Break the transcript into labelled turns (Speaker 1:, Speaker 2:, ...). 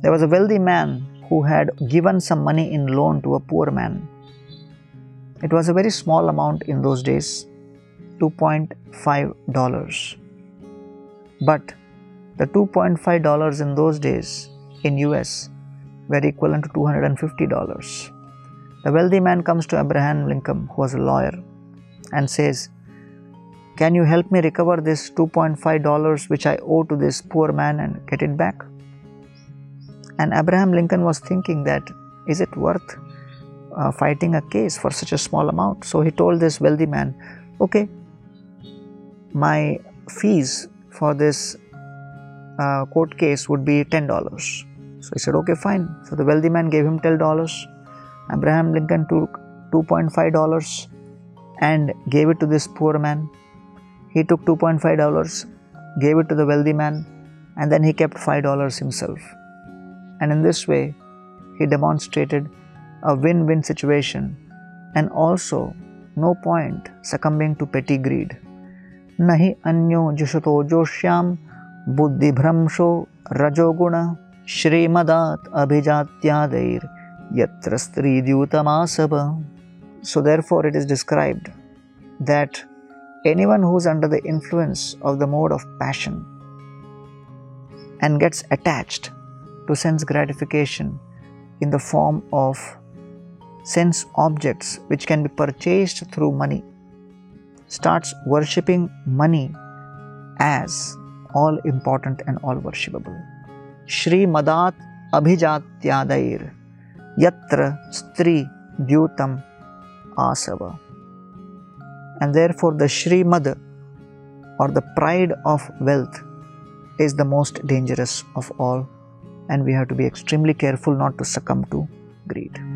Speaker 1: There was a wealthy man who had given some money in loan to a poor man. It was a very small amount in those days, $2.5. But the $2.5 in those days in US were equivalent to $250. The wealthy man comes to Abraham Lincoln, who was a lawyer, and says, Can you help me recover this $2.5 which I owe to this poor man and get it back? And Abraham Lincoln was thinking that is it worth uh, fighting a case for such a small amount? So he told this wealthy man, Okay, my fees for this uh, court case would be $10. So he said, Okay, fine. So the wealthy man gave him $10. Abraham Lincoln took $2.5 and gave it to this poor man. He took $2.5, gave it to the wealthy man, and then he kept $5 himself And in this way, he demonstrated a win win situation and also no point succumbing to petty greed. Nahi anyo jishato joshyam buddhibhramsho rajoguna श्रीमदात् अभिजात्यादैर् यत्र स्त्रीद्यूतमासव So therefore it is described that anyone who is under the influence of the mode of passion and gets attached to sense gratification in the form of sense objects which can be purchased through money starts worshipping money as all important and all worshipable. Shri Madat Abhijatyadair Yatra Stri Dyutam Asava. And therefore, the Shri Mad or the pride of wealth is the most dangerous of all and we have to be extremely careful not to succumb to greed.